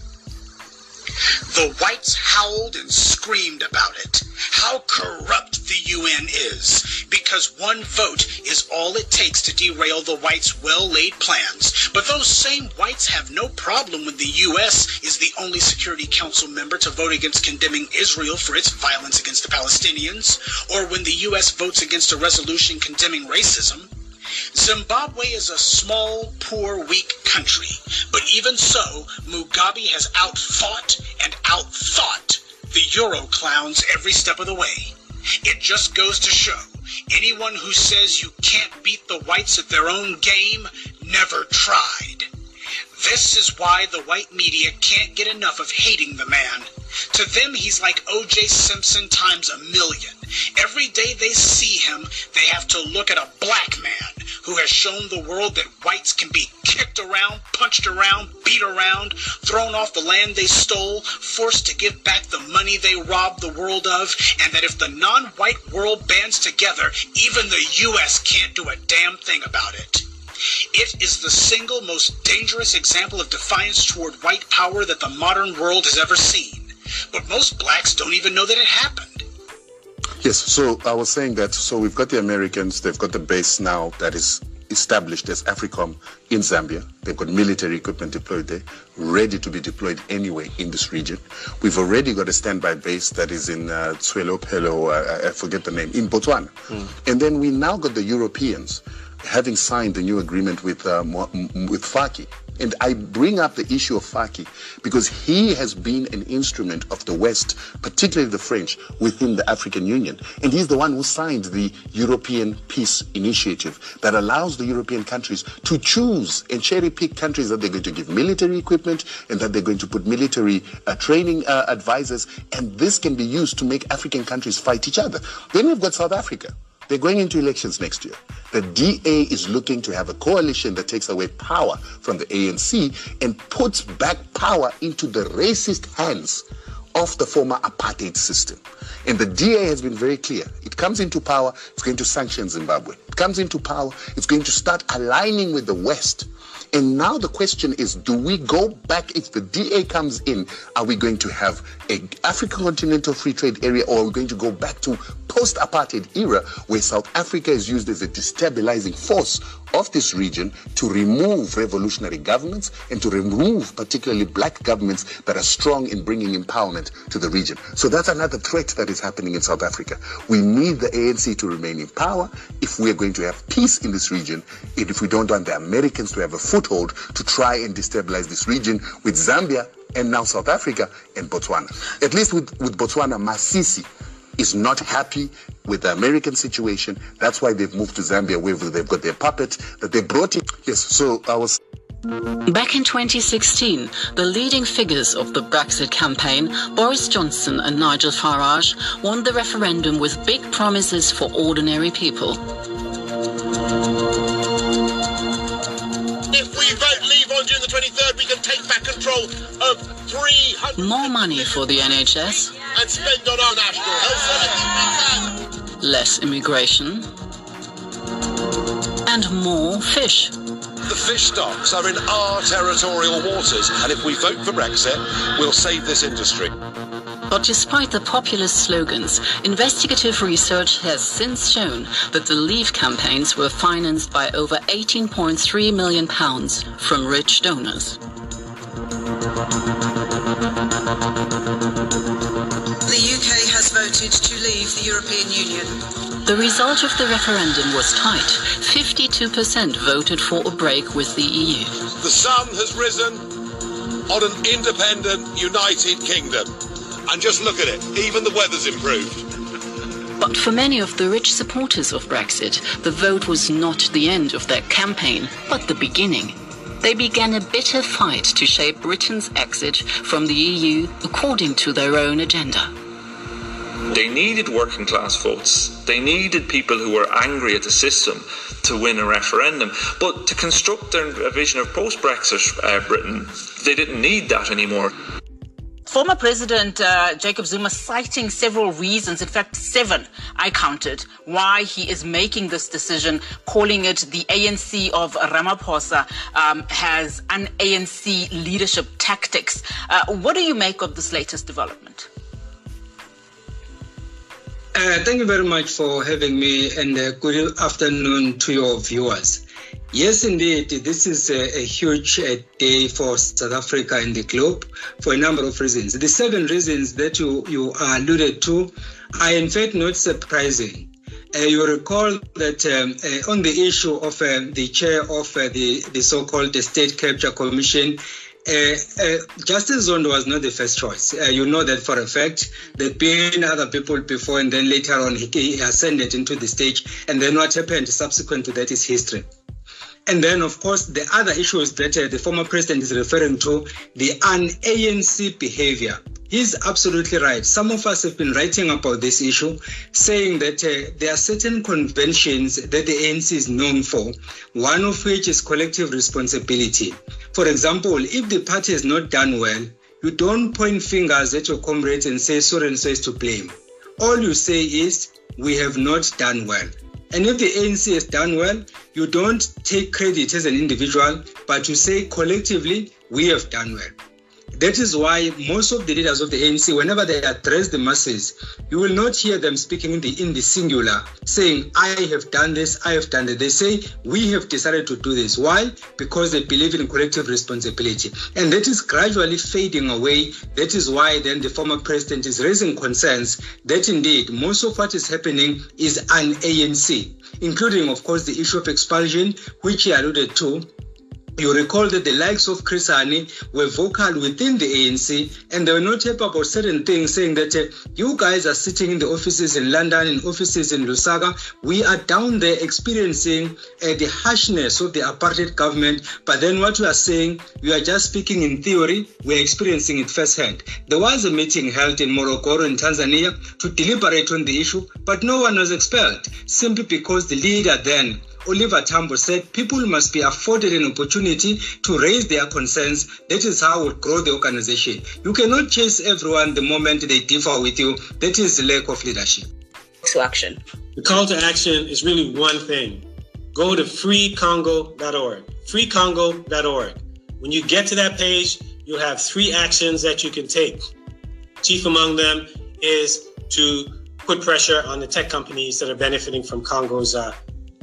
The whites howled and screamed about it. How corrupt the UN is. Because one vote is all it takes to derail the whites' well laid plans. But those same whites have no problem when the US is the only Security Council member to vote against condemning Israel for its violence against the Palestinians, or when the US votes against a resolution condemning racism. Zimbabwe is a small, poor, weak country, but even so, Mugabe has outfought and outthought the Euro clowns every step of the way. It just goes to show anyone who says you can't beat the whites at their own game never tried. This is why the white media can't get enough of hating the man. To them, he's like O.J. Simpson times a million. Every day they see him, they have to look at a black man who has shown the world that whites can be kicked around, punched around, beat around, thrown off the land they stole, forced to give back the money they robbed the world of, and that if the non white world bands together, even the U.S. can't do a damn thing about it. It is the single most dangerous example of defiance toward white power that the modern world has ever seen. But most blacks don't even know that it happened.
Yes, so I was saying that, so we've got the Americans, they've got the base now that is established as AFRICOM in Zambia. They've got military equipment deployed there, ready to be deployed anywhere in this region. We've already got a standby base that is in uh, Tswelopelo, uh, I forget the name, in Botswana. Mm. And then we now got the Europeans having signed the new agreement with, uh, with Faki and I bring up the issue of Faki because he has been an instrument of the West, particularly the French, within the African Union. And he's the one who signed the European Peace Initiative that allows the European countries to choose and cherry pick countries that they're going to give military equipment and that they're going to put military uh, training uh, advisors. And this can be used to make African countries fight each other. Then we've got South Africa. They're going into elections next year. The DA is looking to have a coalition that takes away power from the ANC and puts back power into the racist hands of the former apartheid system. And the DA has been very clear. It comes into power, it's going to sanction Zimbabwe. It comes into power, it's going to start aligning with the West and now the question is, do we go back, if the DA comes in, are we going to have a African continental free trade area or are we going to go back to post-apartheid era where South Africa is used as a destabilizing force of this region to remove revolutionary governments and to remove particularly black governments that are strong in bringing empowerment to the region. So that's another threat that is happening in South Africa. We need the ANC to remain in power if we are going to have peace in this region and if we don't want the Americans to have a foothold to try and destabilize this region with Zambia and now South Africa and Botswana. At least with, with Botswana, Masisi is not happy with the American situation. That's why they've moved to Zambia where they've got their puppet that they brought in. Yes, so I was
Back in 2016, the leading figures of the Brexit campaign, Boris Johnson and Nigel Farage, won the referendum with big promises for ordinary people.
If we vote leave on June the 23rd, we can take back control of 300
More money for the NHS,
and spend on our national health service.
less immigration, and more fish.
The fish stocks are in our territorial waters, and if we vote for Brexit, we'll save this industry.
But despite the populist slogans, investigative research has since shown that the Leave campaigns were financed by over 18.3 million pounds from rich donors.
The UK has voted to leave the European Union.
The result of the referendum was tight. 52% voted for a break with the EU.
The sun has risen on an independent United Kingdom. And just look at it, even the weather's improved.
But for many of the rich supporters of Brexit, the vote was not the end of their campaign, but the beginning. They began a bitter fight to shape Britain's exit from the EU according to their own agenda.
They needed working class votes. They needed people who were angry at the system to win a referendum. But to construct their vision of post Brexit uh, Britain, they didn't need that anymore.
Former President uh, Jacob Zuma citing several reasons, in fact, seven I counted, why he is making this decision, calling it the ANC of Ramaphosa um, has un ANC leadership tactics. Uh, what do you make of this latest development?
Uh, thank you very much for having me and uh, good afternoon to your viewers. Yes, indeed, this is a, a huge uh, day for South Africa and the globe for a number of reasons. The seven reasons that you, you alluded to are in fact not surprising. Uh, you recall that um, uh, on the issue of uh, the chair of uh, the, the so-called State Capture Commission, uh, uh, Justice Zondo was not the first choice. Uh, you know that for a fact. There have been other people before, and then later on he, he ascended into the stage. And then what happened subsequent to that is history. And then, of course, the other issues that uh, the former president is referring to, the un-ANC behavior. He's absolutely right. Some of us have been writing about this issue, saying that uh, there are certain conventions that the ANC is known for, one of which is collective responsibility. For example, if the party has not done well, you don't point fingers at your comrades and say so and so is to blame. All you say is, we have not done well. And if the ANC has done well, you don't take credit as an individual, but you say collectively, we have done well. That is why most of the leaders of the ANC, whenever they address the masses, you will not hear them speaking in the in the singular, saying, I have done this, I have done that. They say, we have decided to do this. Why? Because they believe in collective responsibility. And that is gradually fading away. That is why then the former president is raising concerns that indeed most of what is happening is an ANC, including, of course, the issue of expulsion, which he alluded to, you recall that the likes of Chris Hani were vocal within the ANC and they were not happy about certain things, saying that uh, you guys are sitting in the offices in London and offices in Lusaka. We are down there experiencing uh, the harshness of the apartheid government. But then what you are saying, we are just speaking in theory, we are experiencing it firsthand. There was a meeting held in Morogoro in Tanzania to deliberate on the issue, but no one was expelled simply because the leader then Oliver Tambo said people must be afforded an opportunity to raise their concerns. That is how we grow the organization. You cannot chase everyone the moment they differ with you. That is the lack of leadership.
To action.
The call to action is really one thing. Go to freecongo.org. Freecongo.org. When you get to that page, you'll have three actions that you can take. Chief among them is to put pressure on the tech companies that are benefiting from Congo's uh,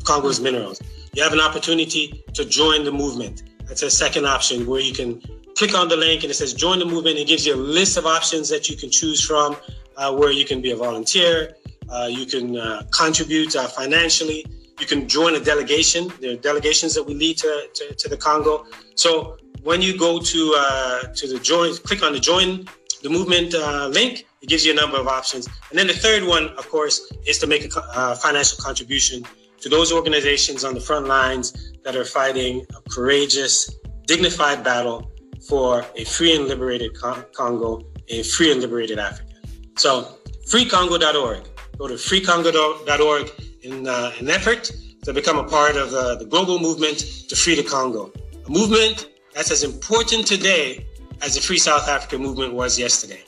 Congo's minerals. You have an opportunity to join the movement. That's a second option where you can click on the link and it says join the movement. It gives you a list of options that you can choose from uh, where you can be a volunteer, uh, you can uh, contribute uh, financially, you can join a delegation. There are delegations that we lead to, to, to the Congo. So when you go to uh, to the join, click on the join the movement uh, link. It gives you a number of options. And then the third one, of course, is to make a financial contribution to those organizations on the front lines that are fighting a courageous dignified battle for a free and liberated Congo, a free and liberated Africa. So, freecongo.org. Go to freecongo.org in uh, an effort to become a part of uh, the global movement to free the Congo. A movement that's as important today as the Free South Africa movement was yesterday.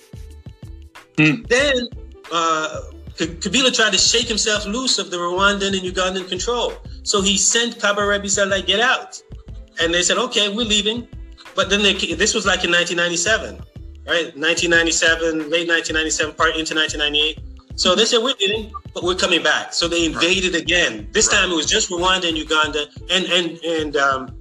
Mm. Then uh, Kabila tried to shake himself loose of the Rwandan and Ugandan control. So he sent Kabarebe said, like, get out. And they said, okay, we're leaving. But then they, this was like in 1997, right? 1997, late 1997, part into 1998. So they said, we're leaving, but we're coming back. So they invaded right. again. This right. time it was just Rwanda and Uganda and, and, and, um,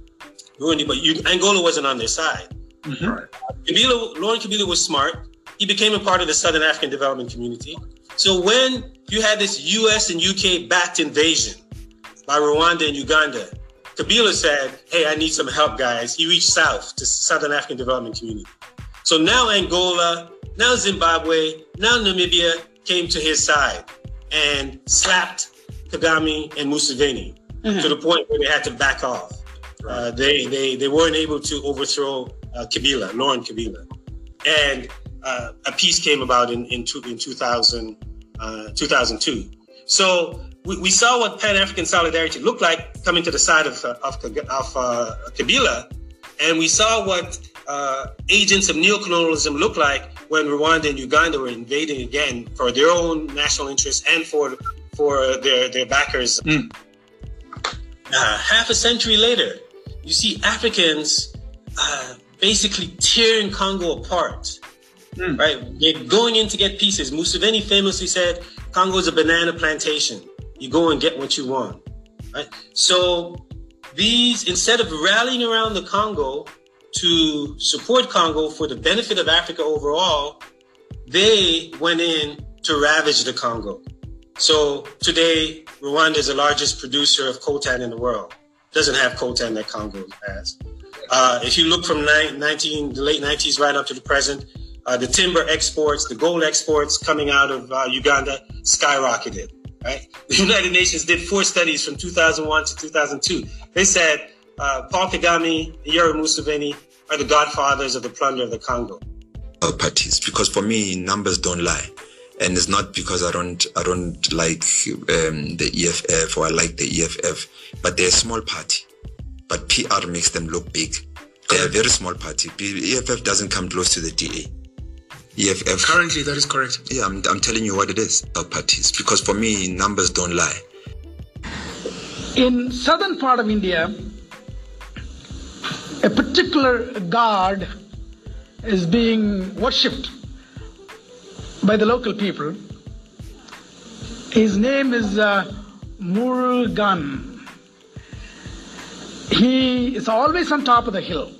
Burundi, but Angola wasn't on their side. Mm-hmm. Right. Kabila, Laurent Kabila was smart. He became a part of the Southern African Development Community. So when you had this US and UK backed invasion by Rwanda and Uganda, Kabila said, Hey, I need some help, guys. He reached south to Southern African Development Community. So now Angola, now Zimbabwe, now Namibia came to his side and slapped Kagame and Museveni mm-hmm. to the point where they had to back off. Uh, they, they, they weren't able to overthrow uh, Kabila, Laurent Kabila. And uh, a peace came about in, in, two, in 2000, uh, 2002. So we, we saw what Pan African solidarity looked like coming to the side of, uh, of, of uh, Kabila. And we saw what uh, agents of neocolonialism looked like when Rwanda and Uganda were invading again for their own national interests and for, for their, their backers. Mm. half a century later, you see Africans uh, basically tearing Congo apart. Mm. Right? They're going in to get pieces. Museveni famously said, Congo is a banana plantation. You go and get what you want. Right? So these, instead of rallying around the Congo to support Congo for the benefit of Africa overall, they went in to ravage the Congo. So today, Rwanda is the largest producer of coltan in the world. Doesn't have coltan that Congo has. Uh, if you look from 19, the late 90s right up to the present, uh, the timber exports, the gold exports coming out of uh, Uganda skyrocketed. Right? The United Nations did four studies from 2001 to 2002. They said uh, Paul Kagame and Yoweri Museveni are the godfathers of the plunder of the Congo.
Parties, because for me, numbers don't lie and it's not because I don't I don't like um, the EFF or I like the EFF, but they're a small party but PR makes them look big. They're a very small party. EFF doesn't come close to the DA. EFF.
Currently, that is correct.
Yeah, I'm, I'm telling you what it is about parties because for me, numbers don't lie.
In southern part of India, a particular god is being worshipped by the local people. His name is uh, Murugan he is always on top of the hill.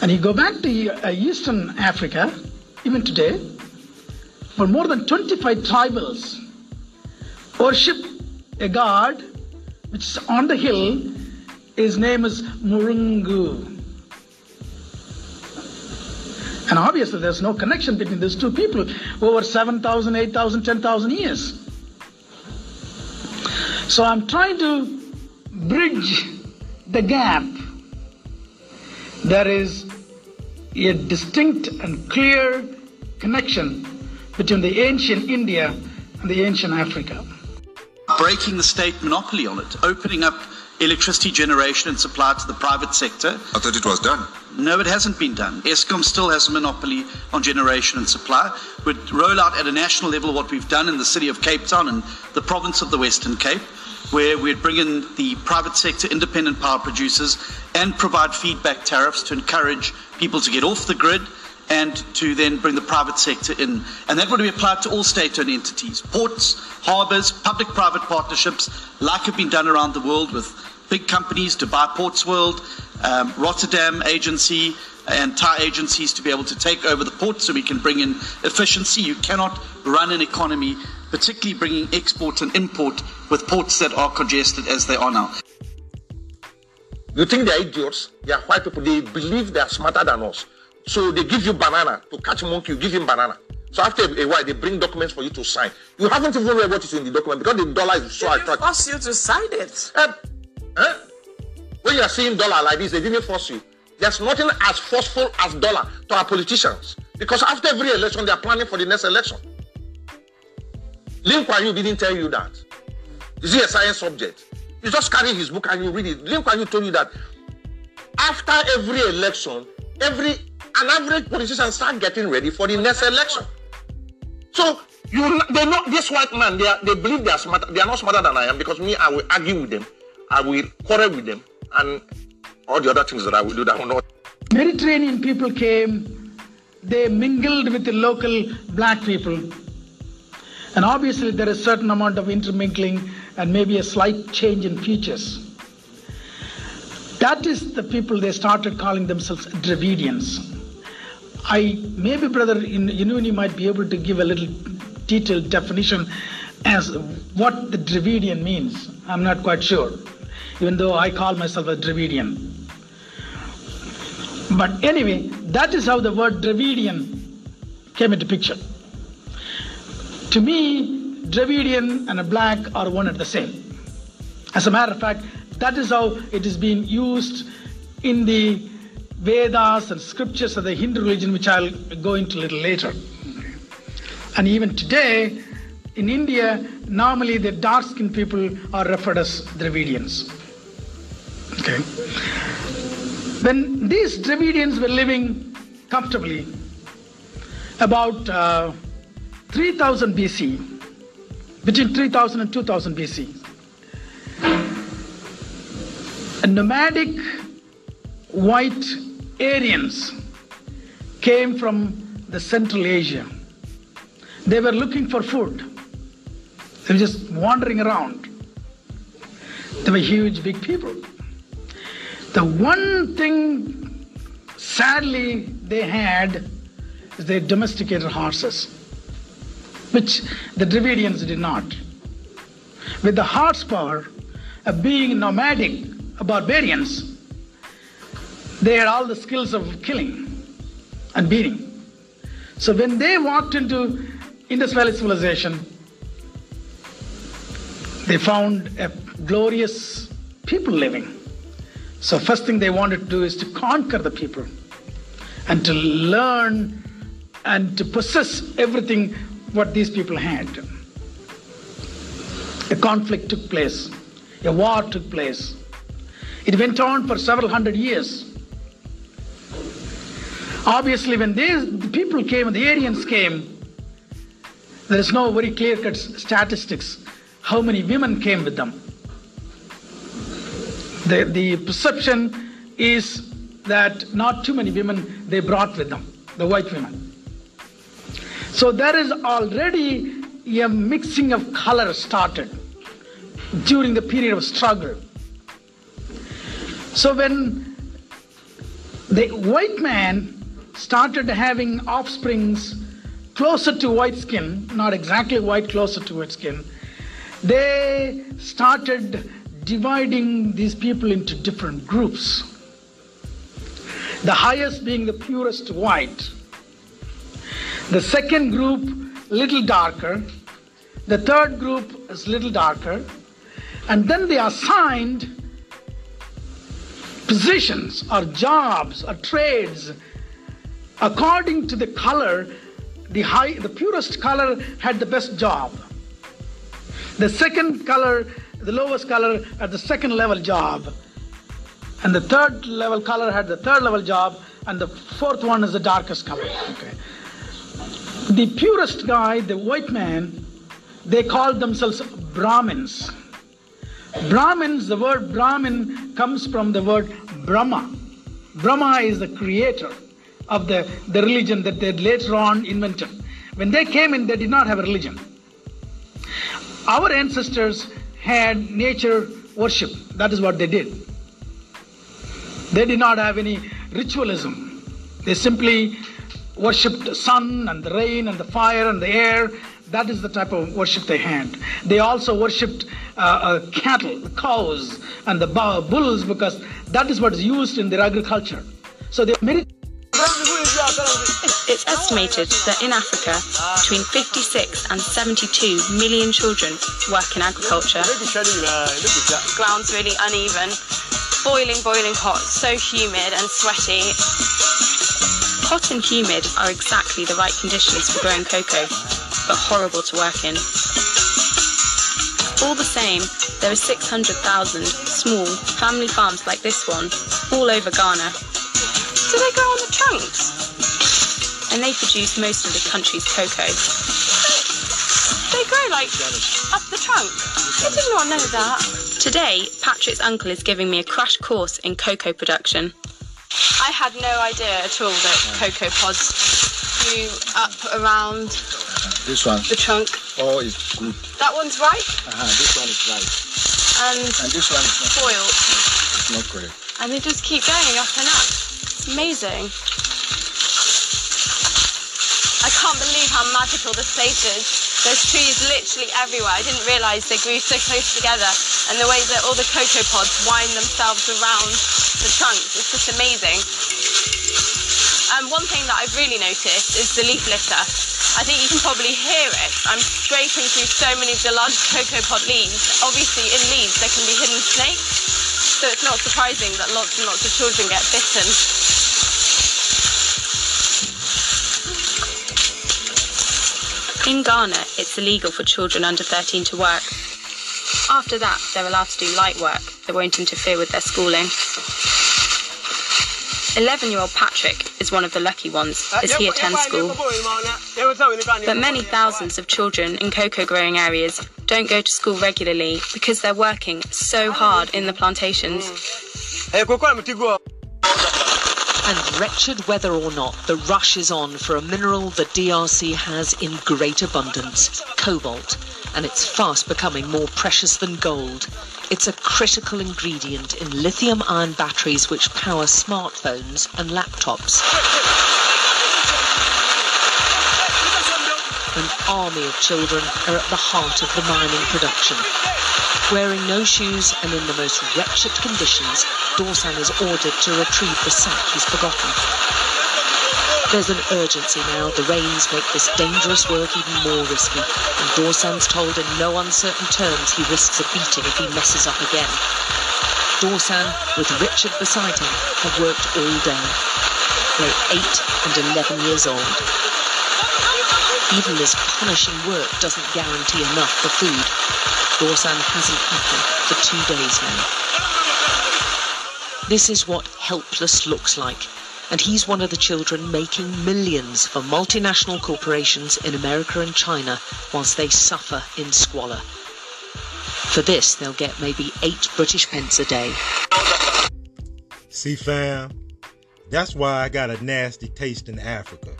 And you go back to uh, Eastern Africa, even today, for more than 25 tribals worship a god which is on the hill. His name is Murungu. And obviously, there's no connection between these two people over 7,000, 8,000, 10,000 years. So I'm trying to bridge the gap, there is a distinct and clear connection between the ancient India and the ancient Africa.
Breaking the state monopoly on it, opening up electricity generation and supply to the private sector.
I thought it was done.
No, it hasn't been done. Eskom still has a monopoly on generation and supply. We'd roll out at a national level what we've done in the city of Cape Town and the province of the Western Cape where we'd bring in the private sector independent power producers and provide feedback tariffs to encourage people to get off the grid and to then bring the private sector in. And that would be applied to all state owned entities, ports, harbours, public private partnerships, like have been done around the world with big companies, Dubai Ports World, um, Rotterdam Agency, and Thai agencies to be able to take over the ports so we can bring in efficiency. You cannot run an economy particularly bringing export and import with ports that are congested as they are now.
You think they're idiots? They are white people. They believe they are smarter than us. So they give you banana to catch monkey. You give him banana. So after a while, they bring documents for you to sign. You haven't even read what is in the document because the dollar is so
they
attractive.
force you to sign it.
Uh, huh? When you are seeing dollar like this, they didn't force you. There's nothing as forceful as dollar to our politicians. Because after every election, they are planning for the next election. Lee Kuan Yew didn't tell you that. Is he a science subject? You just carry his book and you read it. Lee Kuan Yew told you that after every election, every an average politician start getting ready for the next election. So you they know this white man, they are, they believe they are smart, they are not smarter than I am because me, I will argue with them, I will quarrel with them, and all the other things that I will do that will not.
Mediterranean people came, they mingled with the local black people. And obviously, there is a certain amount of intermingling and maybe a slight change in features. That is the people they started calling themselves Dravidians. I maybe, brother, in Inuni might be able to give a little detailed definition as what the Dravidian means. I'm not quite sure, even though I call myself a Dravidian. But anyway, that is how the word Dravidian came into picture. To me, Dravidian and a black are one and the same. As a matter of fact, that is how it is being used in the Vedas and scriptures of the Hindu religion, which I'll go into a little later. And even today, in India, normally the dark skinned people are referred as Dravidians. Okay. When these Dravidians were living comfortably, about uh, 3000 BC, between 3000 and 2000 BC, nomadic white Aryans came from the Central Asia. They were looking for food. They were just wandering around. They were huge, big people. The one thing, sadly, they had is they domesticated horses, which the Dravidians did not. With the horsepower of being nomadic barbarians, they had all the skills of killing and beating. So when they walked into Indus Valley civilization, they found a glorious people living. So first thing they wanted to do is to conquer the people and to learn and to possess everything what these people had. A conflict took place, a war took place. It went on for several hundred years. Obviously, when these the people came, the Aryans came, there is no very clear cut statistics how many women came with them. The, the perception is that not too many women they brought with them, the white women. So there is already a mixing of color started during the period of struggle. So when the white man started having offsprings closer to white skin, not exactly white, closer to white skin, they started dividing these people into different groups. The highest being the purest white. The second group, little darker. The third group is little darker. And then they assigned positions or jobs or trades according to the color. The high the purest color had the best job. The second color the lowest color had the second level job. And the third level color had the third level job. And the fourth one is the darkest color. Okay the purest guy the white man they called themselves brahmins brahmins the word brahmin comes from the word brahma brahma is the creator of the, the religion that they later on invented. When they came in, they did not have a religion. Our ancestors had nature worship. That is what they did. They did not have any ritualism. They simply worshipped the sun and the rain and the fire and the air. That is the type of worship they had. They also worshipped uh, uh, cattle, the cows, and the bulls because that is what is used in their agriculture. So they.
It's estimated that in Africa, between 56 and 72 million children work in agriculture. The Ground's really uneven. boiling, boiling hot, so humid and sweaty. Hot and humid are exactly the right conditions for growing cocoa, but horrible to work in. All the same, there are 600,000 small family farms like this one all over Ghana. Do they grow on the trunks? And they produce most of the country's cocoa. They grow like up the trunk. I did not know that. Today, Patrick's uncle is giving me a crash course in cocoa production. I had no idea at all that cocoa pods grew up around
This one.
the trunk.
Oh, is good.
That one's ripe
Uh-huh, this one is right.
and
And this one is not.
spoiled.
It's not correct.
And they just keep going up and up. It's amazing. I can't believe how magical this place is. There's trees literally everywhere. I didn't realise they grew so close together. And the way that all the cocoa pods wind themselves around the trunks, it's just amazing. And one thing that I've really noticed is the leaf litter. I think you can probably hear it. I'm scraping through so many of the large cocoa pod leaves. Obviously, in leaves there can be hidden snakes, so it's not surprising that lots and lots of children get bitten. In Ghana, it's illegal for children under 13 to work. After that, they're allowed to do light work that won't interfere with their schooling. 11 year old Patrick is one of the lucky ones as he attends school. But many thousands of children in cocoa growing areas don't go to school regularly because they're working so hard in the plantations.
And wretched whether or not, the rush is on for a mineral the DRC has in great abundance cobalt, and it's fast becoming more precious than gold. It's a critical ingredient in lithium ion batteries which power smartphones and laptops. An army of children are at the heart of the mining production. Wearing no shoes and in the most wretched conditions, Dawson is ordered to retrieve the sack he's forgotten. There's an urgency now. The rains make this dangerous work even more risky, and Dawson's told in no uncertain terms he risks a beating if he messes up again. Dawson, with Richard beside him, have worked all day. They're 8 and 11 years old. Even this punishing work doesn't guarantee enough for food. Dawson hasn't eaten for two days now. This is what helpless looks like, and he's one of the children making millions for multinational corporations in America and China whilst they suffer in squalor. For this, they'll get maybe eight British pence a day.
See, fam, that's why I got a nasty taste in Africa.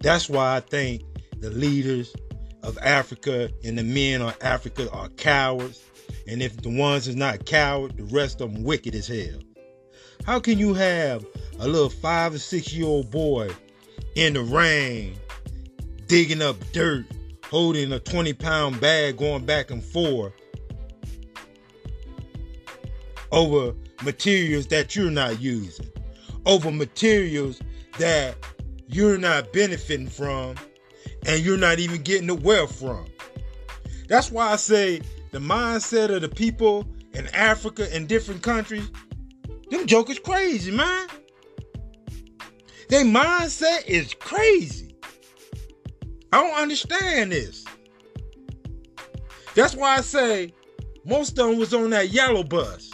That's why I think the leaders of Africa and the men of Africa are cowards. And if the ones is not coward, the rest of them wicked as hell. How can you have a little five or six year old boy in the rain digging up dirt, holding a 20 pound bag going back and forth over materials that you're not using, over materials that you're not benefiting from and you're not even getting the wealth from. That's why I say the mindset of the people in Africa and different countries, them jokers crazy, man. Their mindset is crazy. I don't understand this. That's why I say most of them was on that yellow bus.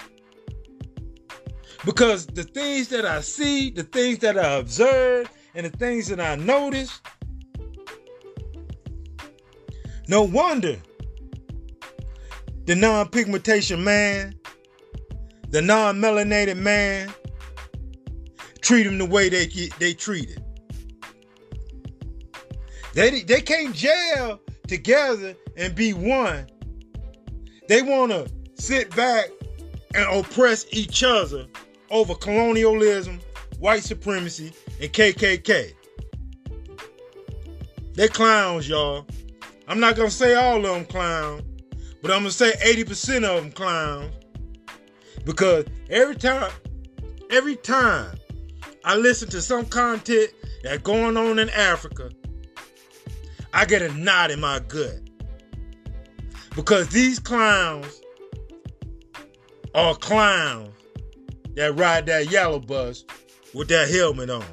Because the things that I see, the things that I observe, and the things that I notice, no wonder the non pigmentation man, the non melanated man, treat him the way they, they treat it. They, they can't jail together and be one. They want to sit back and oppress each other over colonialism, white supremacy, and KKK. They clowns, y'all. I'm not gonna say all of them clowns, but I'm gonna say 80% of them clowns. Because every time, every time I listen to some content that's going on in Africa, I get a knot in my gut. Because these clowns are clowns that ride that yellow bus with that helmet on.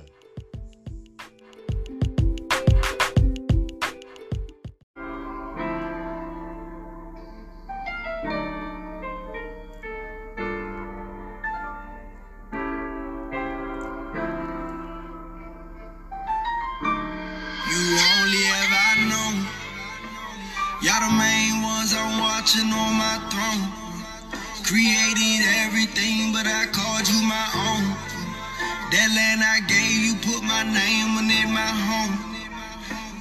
Everything, but I called you my own. That land I gave you, put my name on it, my home.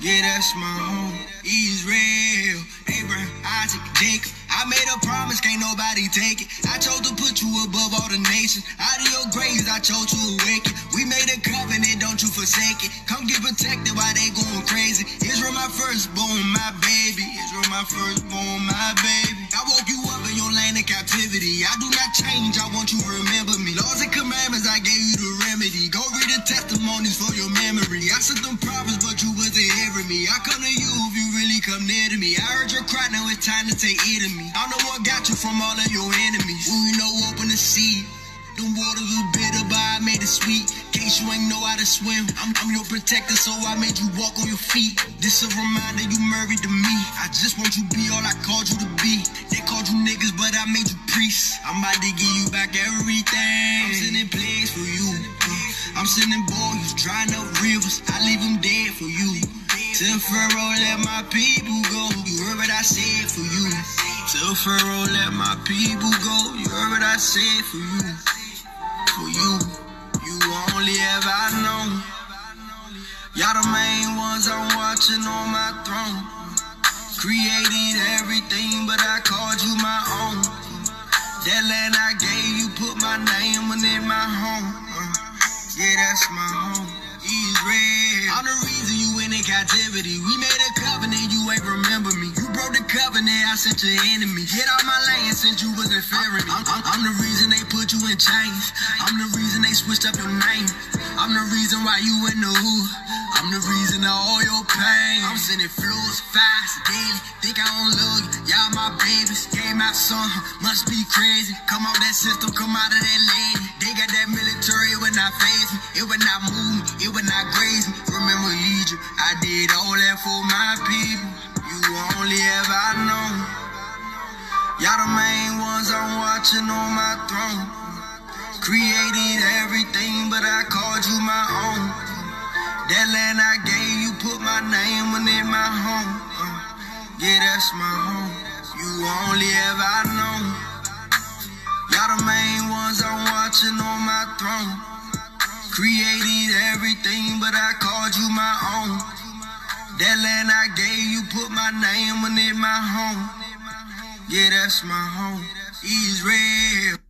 Yeah, that's my home. Israel, Abraham, Isaac, Jacob. I made a promise, can't nobody take it. I chose to put you above all the nations. Out of your graves, I chose to awaken. We made a covenant, don't you forsake it. Come get protected while they going crazy. Israel, my firstborn, my baby. Israel, my firstborn, my baby. I woke you up in your land of captivity. I do not change, I want you to remember me. Laws and commandments, I gave you the remedy. Go read the testimonies for your memory. I sent them prophets, but you wasn't hearing me. I come to you if you really come near to me. I heard your cry, now it's time to take it to me. I'm the one got you from all of your enemies. Who you know open the sea. Them waters was bitter, but I made it sweet. You ain't know how to swim. I'm, I'm your protector, so I made you walk on your feet. This a reminder you married to me. I just want you be all I called you to be. They called you niggas, but I made you priests. I'm about to give you back everything. I'm sending plays for you. I'm sending boys, drying up rivers. I leave them dead for you. Tell Pharaoh, let my people go. You heard what I said for you. Tell Pharaoh, let my people go. You heard what I said for you. For you. Only ever know. Y'all the main ones I'm watching on my throne. Created everything, but I called you my own. That land I gave you, put my name my home. Uh, yeah, that's my home. Israel. I'm the reason you in captivity. We made a covenant, you ain't remember me. Broke the covenant, I sent your enemy. Get out my land since you wasn't fearing me. I'm, I'm, I'm the reason they put you in chains. I'm the reason they switched up your name. I'm the reason why you in the hood. I'm the reason of all your pain. I'm sending floors fast, daily. Think I don't love you. Y'all my babies. Gave my son, must be crazy. Come out that system, come out of that lady. They got that military, it would not faze me. It would not move me, it would not graze me. Remember Egypt, I did all that for my people. You only ever know. Y'all the main ones I'm watching on my throne. Created everything, but I called you my own. That land I gave you, put my name on it, my home. Uh, yeah, that's my home. You only ever know. Y'all the main ones I'm watching on my throne. Created everything, but I called you my own. That land I gave you, put my name on it, my home. Yeah, that's my home. Israel.